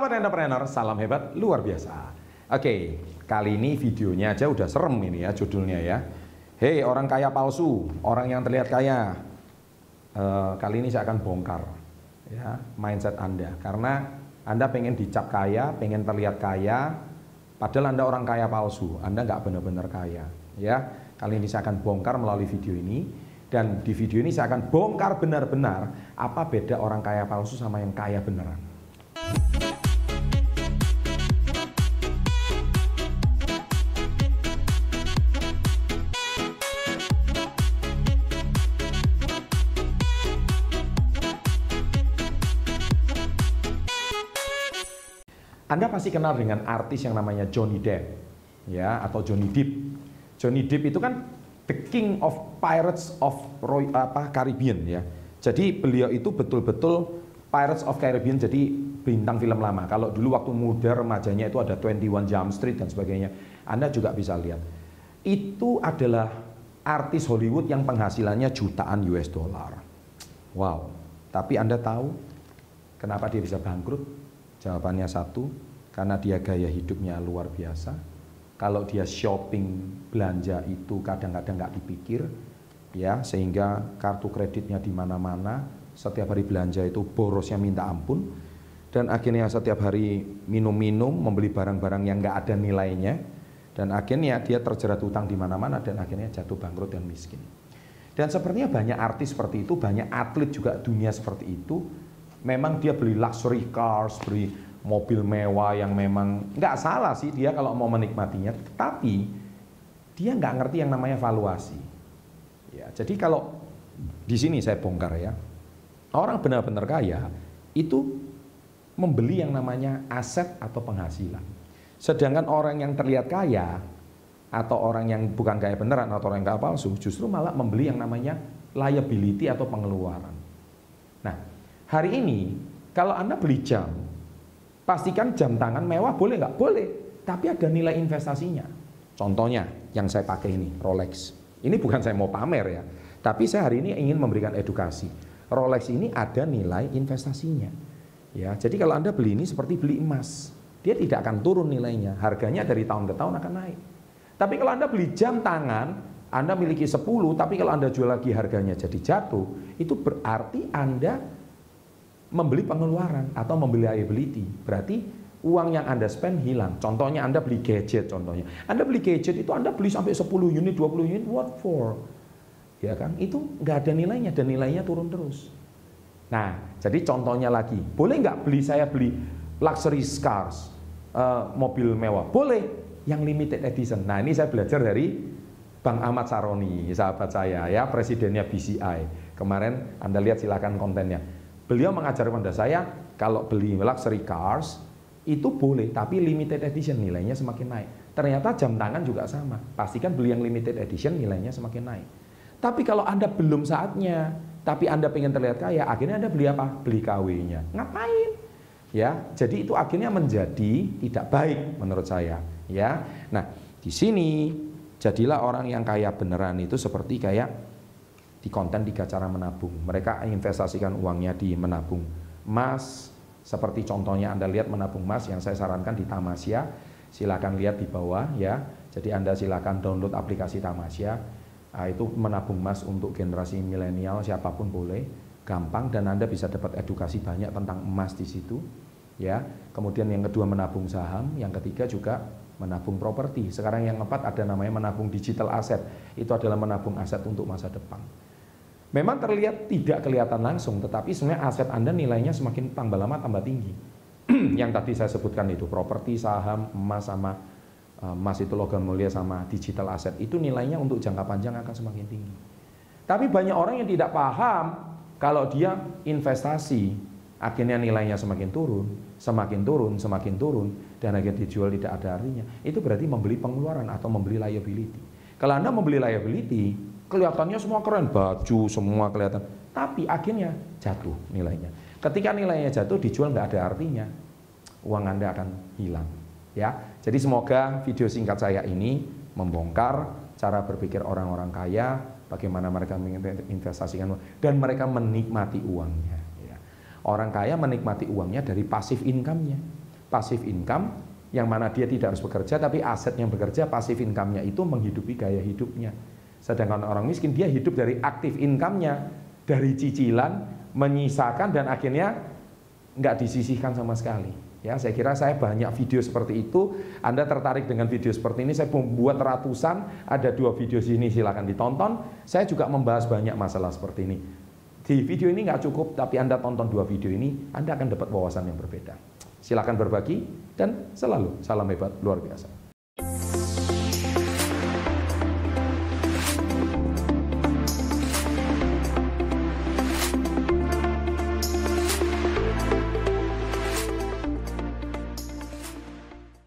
Sahabat entrepreneur, salam hebat luar biasa. Oke, kali ini videonya aja udah serem ini ya judulnya ya. Hei orang kaya palsu, orang yang terlihat kaya. Uh, kali ini saya akan bongkar ya mindset Anda karena Anda pengen dicap kaya, pengen terlihat kaya, padahal Anda orang kaya palsu, Anda nggak benar-benar kaya ya. Kali ini saya akan bongkar melalui video ini dan di video ini saya akan bongkar benar-benar apa beda orang kaya palsu sama yang kaya beneran. Anda pasti kenal dengan artis yang namanya Johnny Depp, ya atau Johnny Depp. Johnny Depp itu kan the king of pirates of Roy, apa Caribbean ya. Jadi beliau itu betul-betul Pirates of Caribbean jadi bintang film lama. Kalau dulu waktu muda remajanya itu ada 21 Jump Street dan sebagainya. Anda juga bisa lihat. Itu adalah artis Hollywood yang penghasilannya jutaan US dollar. Wow. Tapi Anda tahu kenapa dia bisa bangkrut? Jawabannya satu, karena dia gaya hidupnya luar biasa. Kalau dia shopping belanja itu kadang-kadang nggak dipikir, ya sehingga kartu kreditnya di mana-mana, setiap hari belanja itu borosnya minta ampun, dan akhirnya setiap hari minum-minum, membeli barang-barang yang nggak ada nilainya, dan akhirnya dia terjerat utang di mana-mana dan akhirnya jatuh bangkrut dan miskin. Dan sepertinya banyak artis seperti itu, banyak atlet juga dunia seperti itu, memang dia beli luxury cars, beli mobil mewah yang memang nggak salah sih dia kalau mau menikmatinya, tapi dia nggak ngerti yang namanya valuasi. Ya, jadi kalau di sini saya bongkar ya, orang benar-benar kaya itu membeli yang namanya aset atau penghasilan. Sedangkan orang yang terlihat kaya atau orang yang bukan kaya beneran atau orang yang kaya palsu justru malah membeli yang namanya liability atau pengeluaran. Hari ini, kalau Anda beli jam, pastikan jam tangan mewah boleh nggak? Boleh, tapi ada nilai investasinya. Contohnya, yang saya pakai ini, Rolex. Ini bukan saya mau pamer ya, tapi saya hari ini ingin memberikan edukasi. Rolex ini ada nilai investasinya. Ya, jadi kalau Anda beli ini seperti beli emas, dia tidak akan turun nilainya. Harganya dari tahun ke tahun akan naik. Tapi kalau Anda beli jam tangan, Anda miliki 10, tapi kalau Anda jual lagi harganya jadi jatuh, itu berarti Anda membeli pengeluaran atau membeli liability. Berarti uang yang Anda spend hilang. Contohnya Anda beli gadget contohnya. Anda beli gadget itu Anda beli sampai 10 unit, 20 unit, what for? Ya kan? Itu nggak ada nilainya dan nilainya turun terus. Nah, jadi contohnya lagi, boleh nggak beli saya beli luxury cars, uh, mobil mewah? Boleh, yang limited edition. Nah, ini saya belajar dari Bang Ahmad Saroni, sahabat saya ya, presidennya BCI. Kemarin Anda lihat silakan kontennya Beliau mengajarkan pada saya kalau beli luxury cars itu boleh, tapi limited edition nilainya semakin naik. Ternyata jam tangan juga sama. Pastikan beli yang limited edition nilainya semakin naik. Tapi kalau Anda belum saatnya, tapi Anda pengen terlihat kaya, akhirnya Anda beli apa? Beli KW-nya. Ngapain? Ya, jadi itu akhirnya menjadi tidak baik menurut saya, ya. Nah, di sini jadilah orang yang kaya beneran itu seperti kayak di konten tiga cara menabung. Mereka investasikan uangnya di menabung emas, seperti contohnya Anda lihat menabung emas yang saya sarankan di Tamasya, silakan lihat di bawah ya. Jadi Anda silakan download aplikasi Tamasya. Nah, itu menabung emas untuk generasi milenial siapa pun boleh, gampang dan Anda bisa dapat edukasi banyak tentang emas di situ. Ya. Kemudian yang kedua menabung saham, yang ketiga juga menabung properti. Sekarang yang keempat ada namanya menabung digital aset. Itu adalah menabung aset untuk masa depan. Memang terlihat tidak kelihatan langsung, tetapi sebenarnya aset Anda nilainya semakin tambah lama tambah tinggi. yang tadi saya sebutkan itu, properti, saham, emas sama eh, emas itu logam mulia sama digital aset itu nilainya untuk jangka panjang akan semakin tinggi. Tapi banyak orang yang tidak paham kalau dia investasi akhirnya nilainya semakin turun, semakin turun, semakin turun dan akhirnya dijual tidak ada artinya. Itu berarti membeli pengeluaran atau membeli liability. Kalau Anda membeli liability, kelihatannya semua keren, baju semua kelihatan, tapi akhirnya jatuh nilainya. Ketika nilainya jatuh dijual nggak ada artinya, uang Anda akan hilang. Ya, jadi semoga video singkat saya ini membongkar cara berpikir orang-orang kaya, bagaimana mereka menginvestasikan uang dan mereka menikmati uangnya. Ya. Orang kaya menikmati uangnya dari pasif income-nya. passive income yang mana dia tidak harus bekerja tapi aset yang bekerja passive income-nya itu menghidupi gaya hidupnya. Sedangkan orang miskin dia hidup dari aktif income-nya, dari cicilan, menyisakan dan akhirnya nggak disisihkan sama sekali. Ya, saya kira saya banyak video seperti itu. Anda tertarik dengan video seperti ini, saya membuat ratusan, ada dua video sini silakan ditonton. Saya juga membahas banyak masalah seperti ini. Di video ini nggak cukup, tapi Anda tonton dua video ini, Anda akan dapat wawasan yang berbeda. Silakan berbagi dan selalu salam hebat luar biasa.